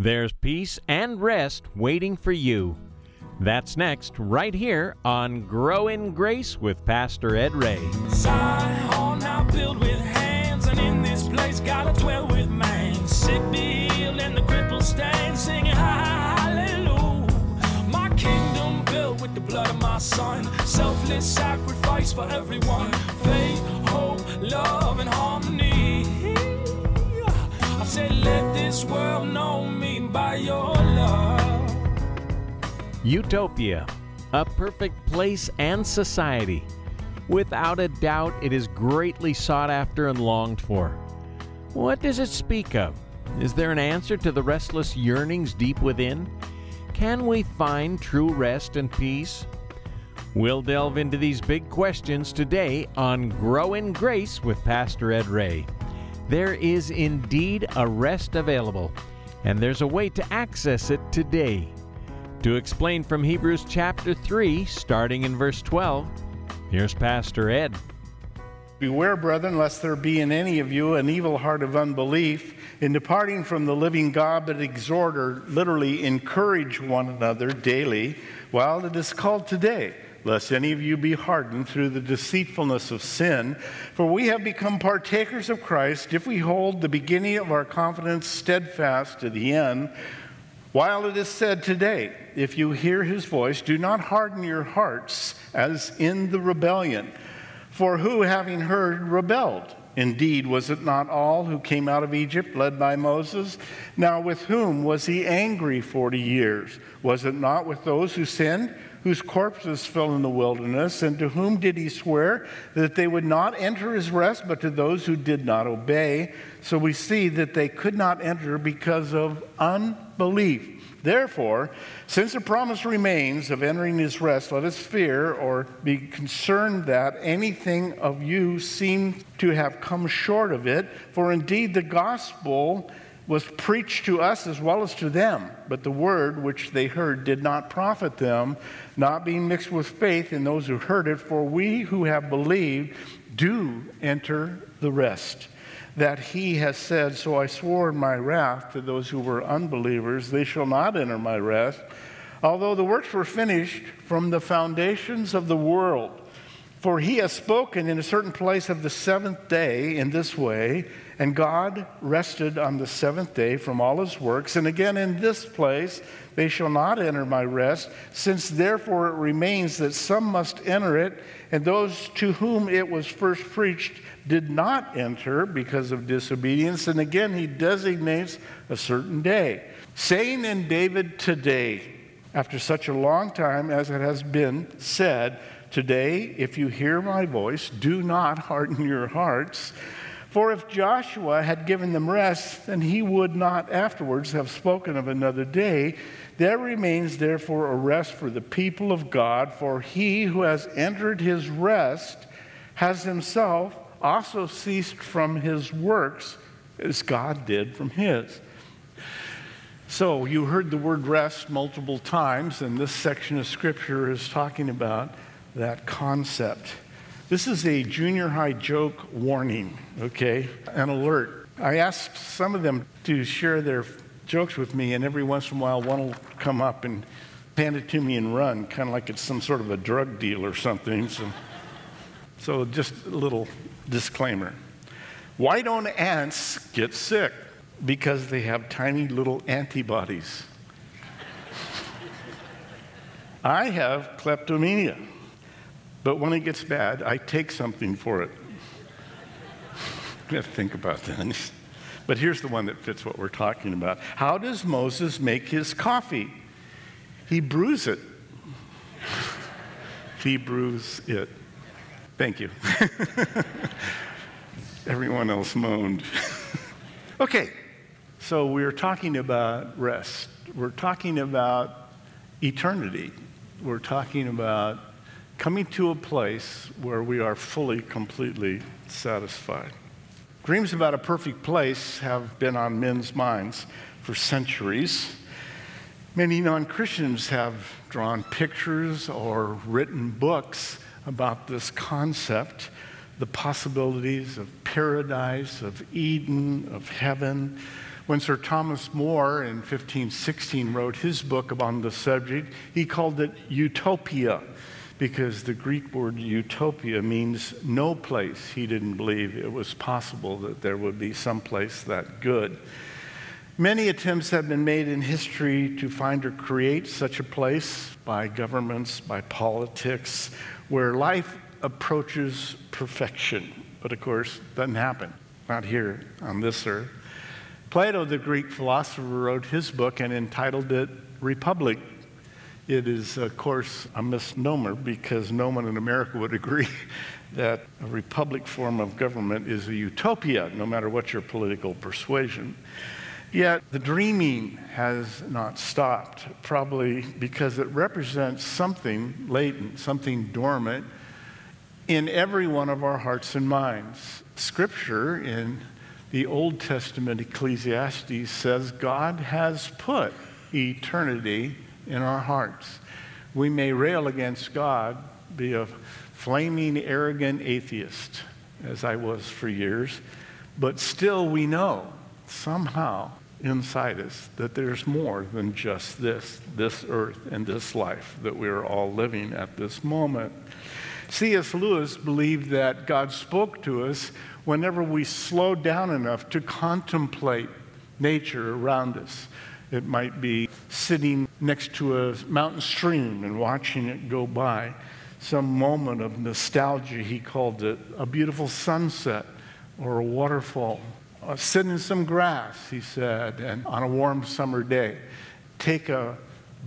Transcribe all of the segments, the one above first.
There's peace and rest waiting for you. That's next, right here on Grow in Grace with Pastor Ed Ray. With hands, and in this place dwell with man. Sick be healed, and the crippled stand, singing hallelujah. My kingdom built with the blood of my son, selfless sacrifice for everyone. Faith, hope, love, and harmony. Let this world know me by your love. Utopia, a perfect place and society. Without a doubt, it is greatly sought after and longed for. What does it speak of? Is there an answer to the restless yearnings deep within? Can we find true rest and peace? We'll delve into these big questions today on Grow in Grace with Pastor Ed Ray. There is indeed a rest available, and there's a way to access it today. To explain from Hebrews chapter 3, starting in verse 12, here's Pastor Ed. Beware, brethren, lest there be in any of you an evil heart of unbelief in departing from the living God, but exhort or literally encourage one another daily while it is called today, lest any of you be hardened through the deceitfulness of sin. For we have become partakers of Christ if we hold the beginning of our confidence steadfast to the end. While it is said today, if you hear his voice, do not harden your hearts as in the rebellion. For who, having heard, rebelled? Indeed, was it not all who came out of Egypt led by Moses? Now, with whom was he angry forty years? Was it not with those who sinned, whose corpses fell in the wilderness? And to whom did he swear that they would not enter his rest, but to those who did not obey? So we see that they could not enter because of unbelief. Therefore, since the promise remains of entering his rest, let us fear or be concerned that anything of you seem to have come short of it. For indeed, the gospel was preached to us as well as to them, but the word which they heard did not profit them, not being mixed with faith in those who heard it. For we who have believed do enter the rest that he has said, So I swore in my wrath to those who were unbelievers, they shall not enter my rest, although the works were finished from the foundations of the world. For he has spoken in a certain place of the seventh day in this way, and God rested on the seventh day from all his works. And again in this place, they shall not enter my rest, since therefore it remains that some must enter it, and those to whom it was first preached did not enter because of disobedience. And again, he designates a certain day, saying in David today, after such a long time as it has been said, Today, if you hear my voice, do not harden your hearts. For if Joshua had given them rest, then he would not afterwards have spoken of another day. There remains therefore a rest for the people of God, for he who has entered his rest has himself also ceased from his works as God did from his. So, you heard the word rest multiple times, and this section of scripture is talking about that concept. This is a junior high joke warning, okay? An alert. I asked some of them to share their jokes with me, and every once in a while, one will come up and hand it to me and run, kind of like it's some sort of a drug deal or something. So, so just a little disclaimer. Why don't ants get sick? Because they have tiny little antibodies. I have kleptomania, but when it gets bad, I take something for it. You have to think about that. But here's the one that fits what we're talking about. How does Moses make his coffee? He brews it. he brews it. Thank you. Everyone else moaned. okay, so we're talking about rest. We're talking about eternity. We're talking about coming to a place where we are fully, completely satisfied. Dreams about a perfect place have been on men's minds for centuries. Many non Christians have drawn pictures or written books about this concept, the possibilities of paradise, of Eden, of heaven. When Sir Thomas More in 1516 wrote his book on the subject, he called it Utopia because the Greek word utopia means no place. He didn't believe it was possible that there would be some place that good. Many attempts have been made in history to find or create such a place by governments, by politics, where life approaches perfection. But of course, doesn't happen. Not here on this earth. Plato, the Greek philosopher, wrote his book and entitled it Republic. It is, of course, a misnomer because no one in America would agree that a republic form of government is a utopia, no matter what your political persuasion. Yet the dreaming has not stopped, probably because it represents something latent, something dormant in every one of our hearts and minds. Scripture in the Old Testament Ecclesiastes says God has put eternity in our hearts. We may rail against God, be a flaming, arrogant atheist, as I was for years, but still we know somehow inside us that there's more than just this, this earth and this life that we're all living at this moment. C.S. Lewis believed that God spoke to us whenever we slowed down enough to contemplate nature around us. It might be sitting next to a mountain stream and watching it go by. Some moment of nostalgia, he called it, a beautiful sunset or a waterfall uh, sit in some grass, he said, and on a warm summer day, take a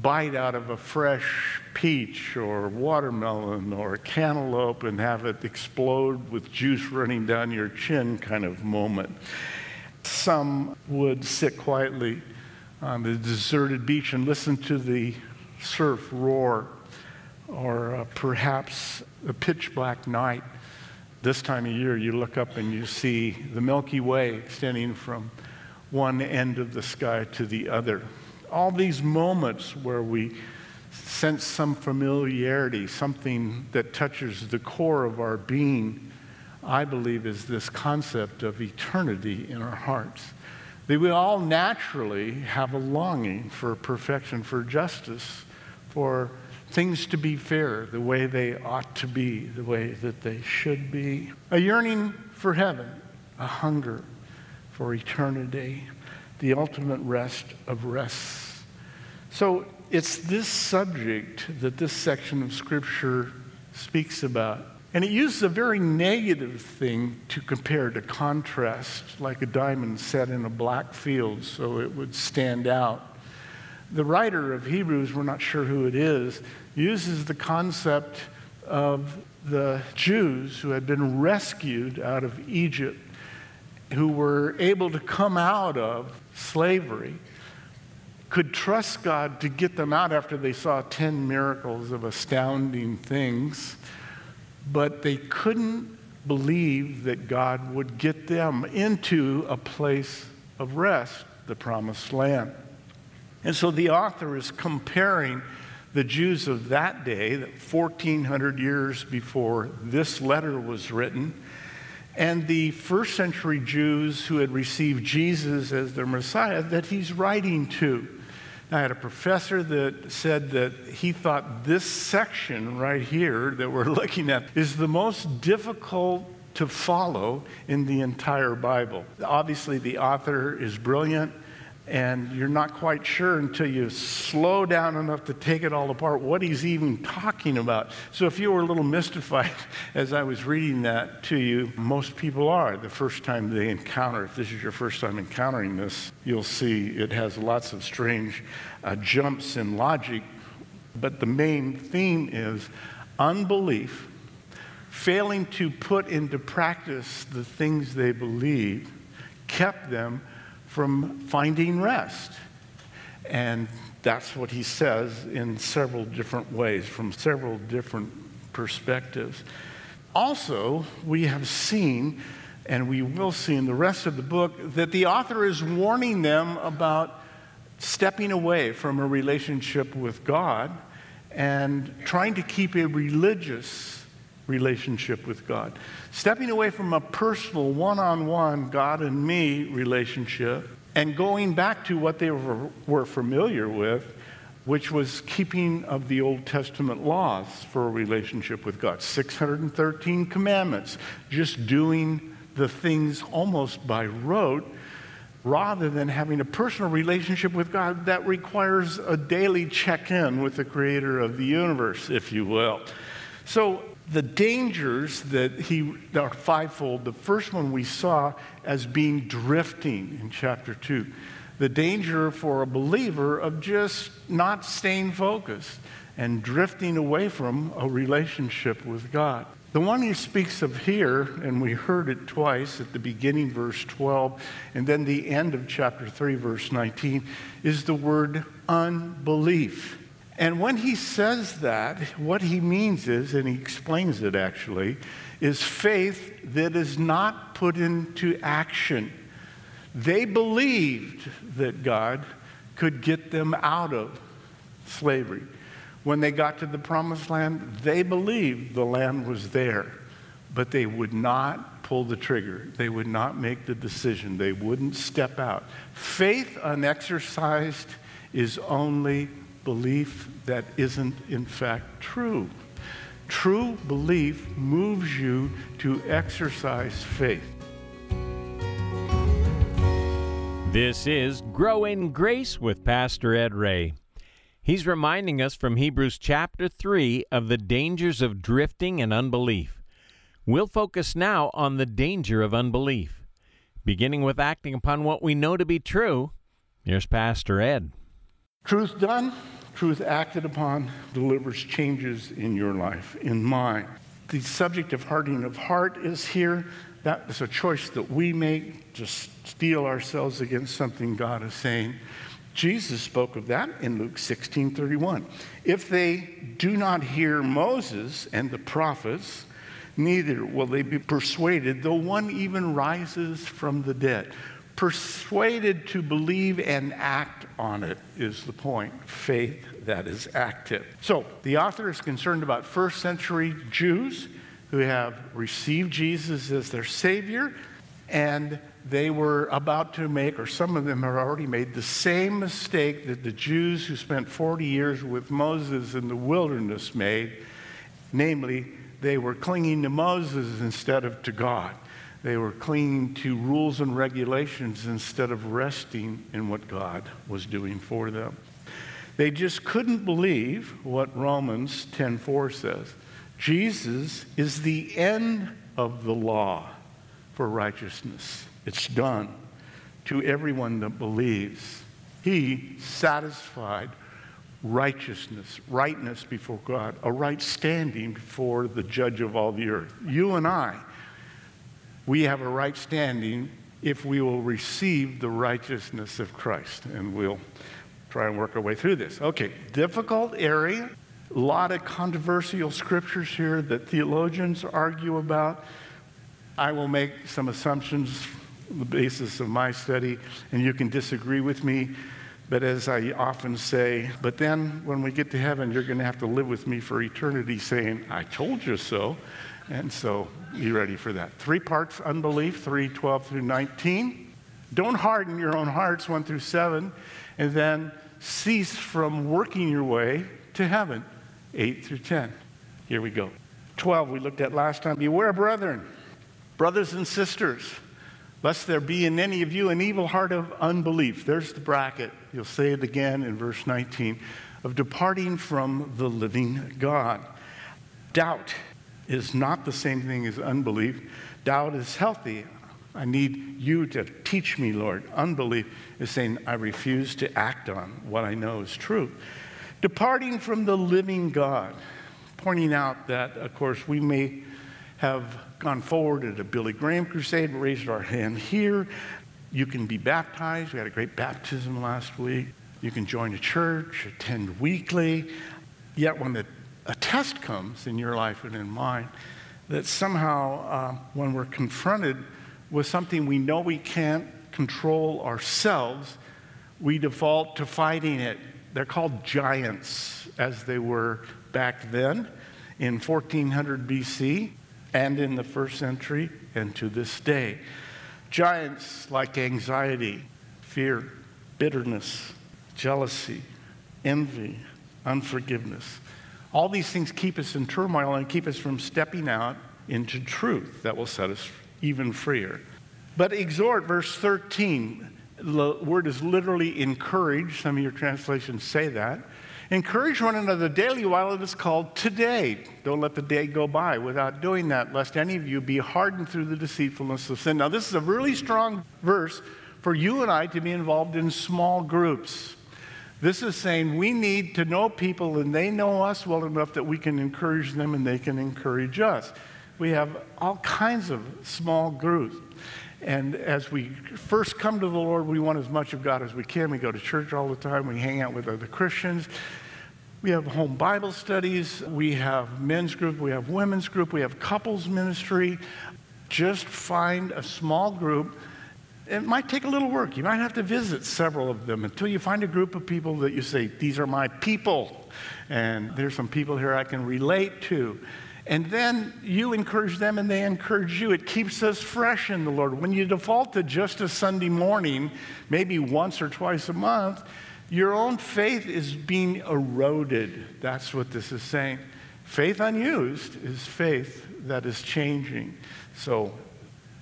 bite out of a fresh peach or watermelon or cantaloupe and have it explode with juice running down your chin kind of moment. Some would sit quietly on the deserted beach and listen to the surf roar, or uh, perhaps a pitch black night this time of year, you look up and you see the Milky Way extending from one end of the sky to the other. All these moments where we sense some familiarity, something that touches the core of our being, I believe is this concept of eternity in our hearts. That we all naturally have a longing for perfection, for justice, for things to be fair the way they ought to be, the way that they should be. A yearning for heaven, a hunger for eternity, the ultimate rest of rests. So it's this subject that this section of Scripture speaks about. And it uses a very negative thing to compare, to contrast, like a diamond set in a black field so it would stand out. The writer of Hebrews, we're not sure who it is, uses the concept of the Jews who had been rescued out of Egypt, who were able to come out of slavery, could trust God to get them out after they saw 10 miracles of astounding things, but they couldn't believe that God would get them into a place of rest, the promised land. And so the author is comparing the Jews of that day, 1400 years before this letter was written, and the first century Jews who had received Jesus as their Messiah that he's writing to. I had a professor that said that he thought this section right here that we're looking at is the most difficult to follow in the entire Bible. Obviously, the author is brilliant and you're not quite sure until you slow down enough to take it all apart what he's even talking about. So if you were a little mystified as I was reading that to you, most people are the first time they encounter. If this is your first time encountering this, you'll see it has lots of strange uh, jumps in logic. But the main theme is unbelief, failing to put into practice the things they believe, kept them from finding rest. And that's what he says in several different ways, from several different perspectives. Also, we have seen, and we will see in the rest of the book, that the author is warning them about stepping away from a relationship with God and trying to keep a religious relationship with God. Stepping away from a personal, one on one God and me relationship and going back to what they were, were familiar with, which was keeping of the Old Testament laws for a relationship with God. 613 commandments, just doing the things almost by rote rather than having a personal relationship with God that requires a daily check in with the creator of the universe, if you will. So, the dangers that he are fivefold. The first one we saw as being drifting in chapter 2 the danger for a believer of just not staying focused and drifting away from a relationship with God. The one he speaks of here, and we heard it twice at the beginning, verse 12, and then the end of chapter 3, verse 19, is the word unbelief. And when he says that, what he means is, and he explains it actually, is faith that is not put into action. They believed that God could get them out of slavery. When they got to the promised land, they believed the land was there, but they would not pull the trigger. They would not make the decision. They wouldn't step out. Faith unexercised is only belief that isn't in fact true. True belief moves you to exercise faith. This is Grow in Grace with Pastor Ed Ray. He's reminding us from Hebrews chapter 3 of the dangers of drifting and unbelief. We'll focus now on the danger of unbelief. Beginning with acting upon what we know to be true, here's Pastor Ed. Truth done, truth acted upon delivers changes in your life, in mine. The subject of hardening of heart is here. That is a choice that we make to steel ourselves against something God is saying. Jesus spoke of that in Luke 16 31. If they do not hear Moses and the prophets, neither will they be persuaded, though one even rises from the dead. Persuaded to believe and act on it is the point. Faith that is active. So the author is concerned about first century Jews who have received Jesus as their Savior, and they were about to make, or some of them had already made, the same mistake that the Jews who spent 40 years with Moses in the wilderness made. Namely, they were clinging to Moses instead of to God. They were clinging to rules and regulations instead of resting in what God was doing for them. They just couldn't believe what Romans 10:4 says. Jesus is the end of the law for righteousness. It's done to everyone that believes. He satisfied righteousness, rightness before God, a right standing before the judge of all the earth. You and I, we have a right standing if we will receive the righteousness of Christ. And we'll try and work our way through this. Okay, difficult area. A lot of controversial scriptures here that theologians argue about. I will make some assumptions on the basis of my study, and you can disagree with me. But as I often say, but then when we get to heaven, you're going to have to live with me for eternity saying, I told you so. And so be ready for that. Three parts unbelief, 3, 12 through 19. Don't harden your own hearts, 1 through 7. And then cease from working your way to heaven. 8 through 10. Here we go. 12, we looked at last time. Beware, brethren, brothers and sisters, lest there be in any of you an evil heart of unbelief. There's the bracket. You'll say it again in verse 19 of departing from the living God. Doubt is not the same thing as unbelief. Doubt is healthy. I need you to teach me, Lord. Unbelief is saying, I refuse to act on what I know is true. Departing from the living God, pointing out that, of course, we may have gone forward at a Billy Graham crusade, raised our hand here. You can be baptized. We had a great baptism last week. You can join a church, attend weekly. Yet when the, a test comes in your life and in mine, that somehow uh, when we're confronted with something we know we can't control ourselves, we default to fighting it they're called giants, as they were back then in 1400 BC and in the first century and to this day. Giants like anxiety, fear, bitterness, jealousy, envy, unforgiveness. All these things keep us in turmoil and keep us from stepping out into truth that will set us even freer. But exhort, verse 13, the word is literally encourage. Some of your translations say that. Encourage one another daily while it is called today. Don't let the day go by without doing that, lest any of you be hardened through the deceitfulness of sin. Now, this is a really strong verse for you and I to be involved in small groups. This is saying we need to know people and they know us well enough that we can encourage them and they can encourage us. We have all kinds of small groups. And as we first come to the Lord, we want as much of God as we can. We go to church all the time, we hang out with other Christians. We have home Bible studies, we have men's group, we have women's group, we have couples ministry. Just find a small group. It might take a little work. You might have to visit several of them until you find a group of people that you say, These are my people. And there's some people here I can relate to. And then you encourage them and they encourage you. It keeps us fresh in the Lord. When you default to just a Sunday morning, maybe once or twice a month, your own faith is being eroded. That's what this is saying. Faith unused is faith that is changing. So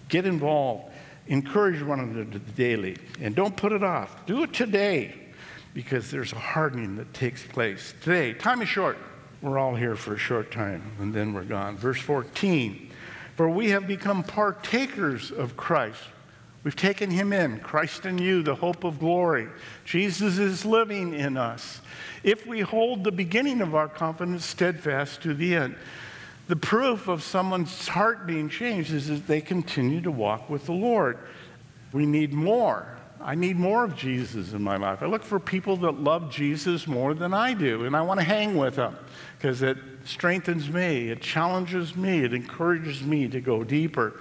get involved. Encourage one another daily. And don't put it off. Do it today because there's a hardening that takes place. Today, time is short. We're all here for a short time and then we're gone. Verse 14 For we have become partakers of Christ. We've taken him in, Christ in you, the hope of glory. Jesus is living in us. If we hold the beginning of our confidence steadfast to the end, the proof of someone's heart being changed is that they continue to walk with the Lord. We need more. I need more of Jesus in my life. I look for people that love Jesus more than I do, and I want to hang with them because it strengthens me, it challenges me, it encourages me to go deeper.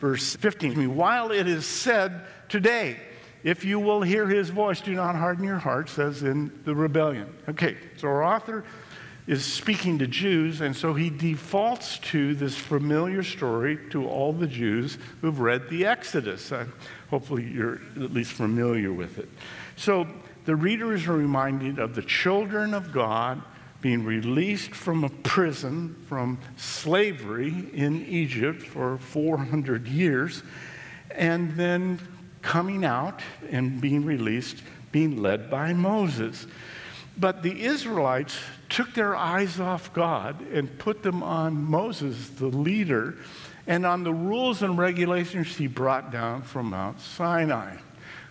Verse 15, while it is said today, if you will hear his voice, do not harden your hearts, as in the rebellion. Okay, so our author is speaking to Jews, and so he defaults to this familiar story to all the Jews who've read the Exodus. Uh, hopefully, you're at least familiar with it. So the reader is reminded of the children of God being released from a prison, from slavery in Egypt for 400 years, and then coming out and being released, being led by Moses. But the Israelites took their eyes off God and put them on Moses, the leader, and on the rules and regulations he brought down from Mount Sinai.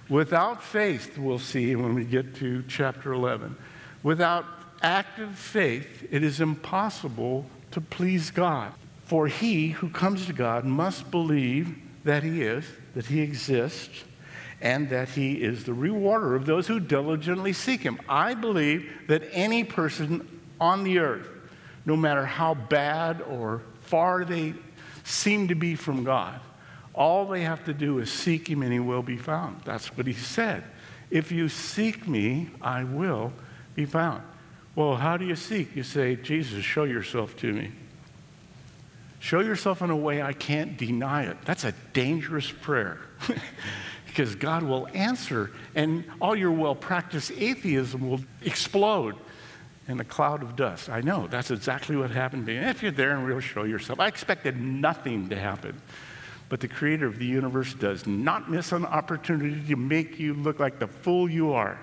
Without faith, we'll see when we get to chapter 11, without active faith, it is impossible to please God. For he who comes to God must believe that he is, that he exists, and that he is the rewarder of those who diligently seek him. I believe that any person on the earth, no matter how bad or far they seem to be from God, all they have to do is seek him and he will be found. That's what he said. If you seek me, I will be found. Well, how do you seek? You say, Jesus, show yourself to me. Show yourself in a way I can't deny it. That's a dangerous prayer. because God will answer, and all your well practiced atheism will explode in a cloud of dust. I know, that's exactly what happened to me. If you're there and real, show yourself. I expected nothing to happen. But the creator of the universe does not miss an opportunity to make you look like the fool you are.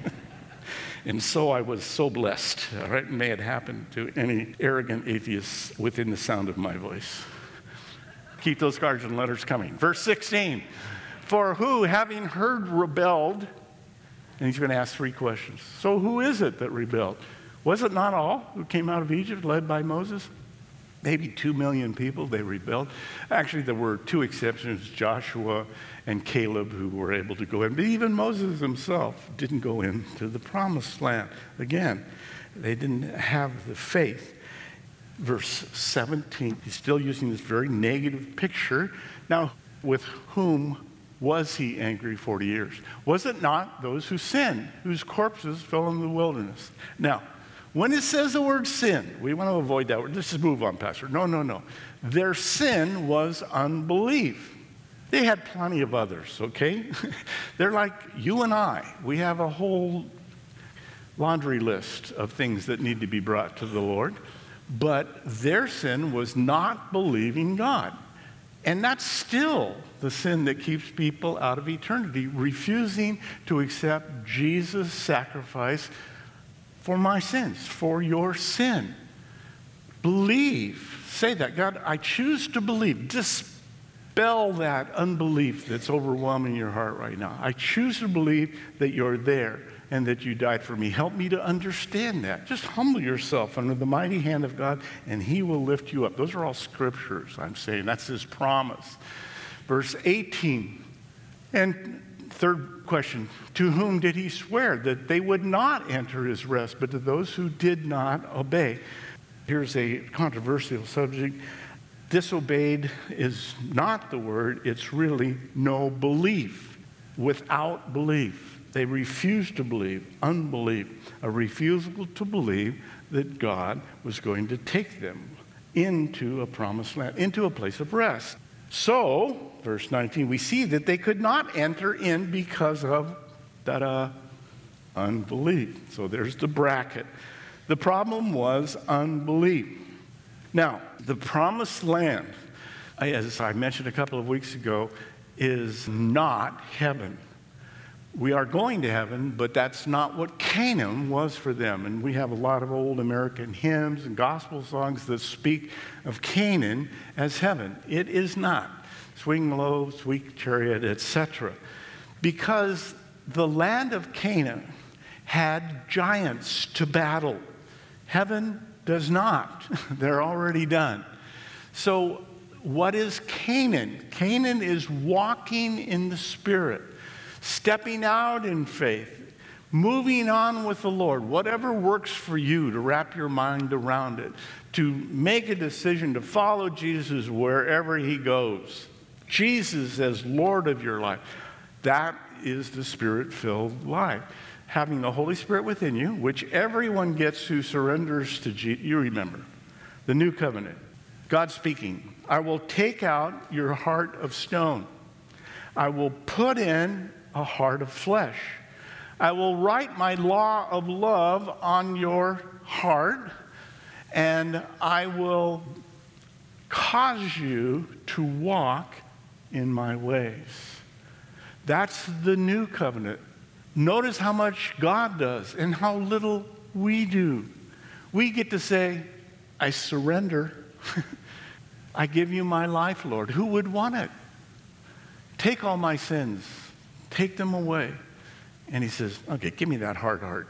and so I was so blessed. All right, may it happen to any arrogant atheists within the sound of my voice. Keep those cards and letters coming. Verse 16. For who, having heard, rebelled, and he's going to ask three questions. So, who is it that rebelled? Was it not all who came out of Egypt led by Moses? Maybe two million people, they rebelled. Actually, there were two exceptions Joshua and Caleb, who were able to go in. But even Moses himself didn't go into the promised land. Again, they didn't have the faith. Verse 17, he's still using this very negative picture. Now, with whom was he angry 40 years? Was it not those who sinned, whose corpses fell in the wilderness? Now, when it says the word sin, we want to avoid that word. Let's just move on, Pastor. No, no, no. Their sin was unbelief. They had plenty of others, okay? They're like you and I. We have a whole laundry list of things that need to be brought to the Lord. But their sin was not believing God. And that's still the sin that keeps people out of eternity, refusing to accept Jesus' sacrifice for my sins, for your sin. Believe. Say that. God, I choose to believe. Dispel that unbelief that's overwhelming your heart right now. I choose to believe that you're there and that you died for me. Help me to understand that. Just humble yourself under the mighty hand of God, and He will lift you up. Those are all scriptures, I'm saying. That's His promise. Verse 18. And third question To whom did He swear that they would not enter His rest, but to those who did not obey? Here's a controversial subject. Disobeyed is not the word, it's really no belief, without belief. They refused to believe, unbelief, a refusal to believe that God was going to take them into a promised land, into a place of rest. So, verse 19, we see that they could not enter in because of da unbelief. So there's the bracket. The problem was unbelief. Now, the promised land, as I mentioned a couple of weeks ago, is not heaven we are going to heaven, but that's not what Canaan was for them. And we have a lot of old American hymns and gospel songs that speak of Canaan as heaven. It is not. Swing low, sweet chariot, etc. Because the land of Canaan had giants to battle. Heaven does not. They're already done. So, what is Canaan? Canaan is walking in the Spirit stepping out in faith, moving on with the Lord, whatever works for you to wrap your mind around it, to make a decision to follow Jesus wherever he goes. Jesus as Lord of your life. That is the spirit filled life. Having the Holy Spirit within you, which everyone gets who surrenders to Jesus. You remember the new covenant. God speaking, I will take out your heart of stone. I will put in a heart of flesh. I will write my law of love on your heart, and I will cause you to walk in my ways. That's the new covenant. Notice how much God does and how little we do. We get to say, I surrender. I give you my life, Lord. Who would want it? Take all my sins. Take them away. And he says, Okay, give me that hard heart.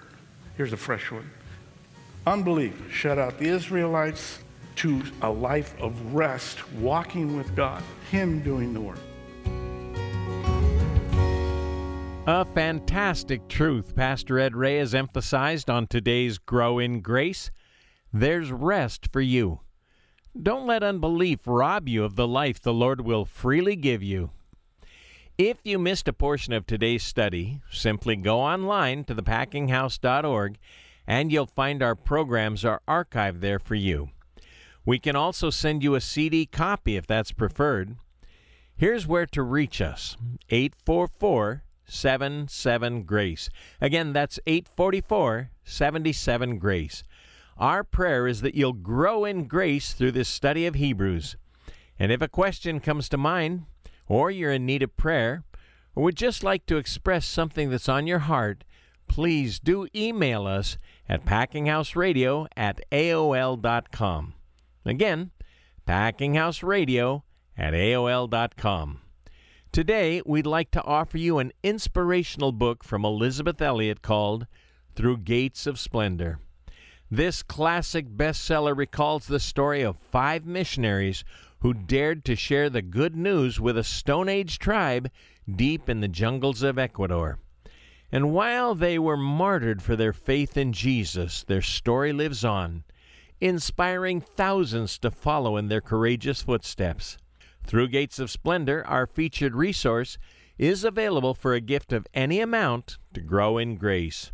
Here's a fresh one. Unbelief shut out the Israelites to a life of rest, walking with God, Him doing the work. A fantastic truth Pastor Ed Ray has emphasized on today's Grow in Grace. There's rest for you. Don't let unbelief rob you of the life the Lord will freely give you. If you missed a portion of today's study, simply go online to thepackinghouse.org and you'll find our programs are archived there for you. We can also send you a CD copy if that's preferred. Here's where to reach us 844 77 Grace. Again, that's 844 77 Grace. Our prayer is that you'll grow in grace through this study of Hebrews. And if a question comes to mind, or you're in need of prayer, or would just like to express something that's on your heart, please do email us at packinghouseradio at aol.com. Again, packinghouseradio at aol.com. Today, we'd like to offer you an inspirational book from Elisabeth Elliot called Through Gates of Splendor. This classic bestseller recalls the story of five missionaries who dared to share the good news with a Stone Age tribe deep in the jungles of Ecuador. And while they were martyred for their faith in Jesus, their story lives on, inspiring thousands to follow in their courageous footsteps. Through Gates of Splendor, our featured resource, is available for a gift of any amount to grow in grace.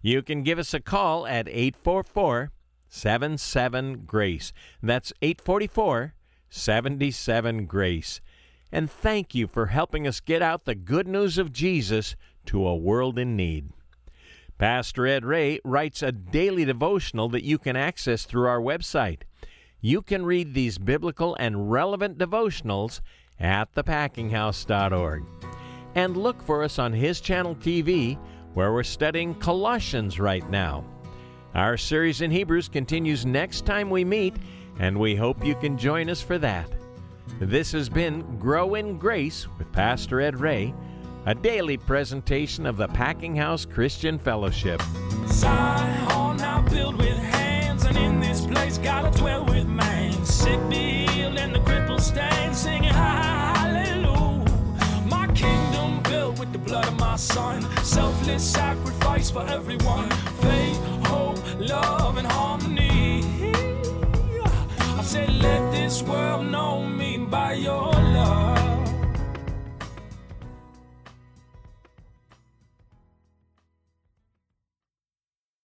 You can give us a call at 844 77 Grace. That's 844 77 Grace. and thank you for helping us get out the good news of Jesus to a world in need. Pastor Ed Ray writes a daily devotional that you can access through our website. You can read these biblical and relevant devotionals at thepackinghouse.org. And look for us on his channel TV, where we're studying Colossians right now. Our series in Hebrews continues next time we meet, and we hope you can join us for that. This has been Grow in Grace with Pastor Ed Ray a daily presentation of the Packing House Christian Fellowship. Zion with hands, and in this place dwell with man. Sick be healed, and the stand, singing hallelujah. My kingdom built with the blood of my son, selfless sacrifice for everyone. Faith, hope, love, and harmony said, Let this world know me by your love.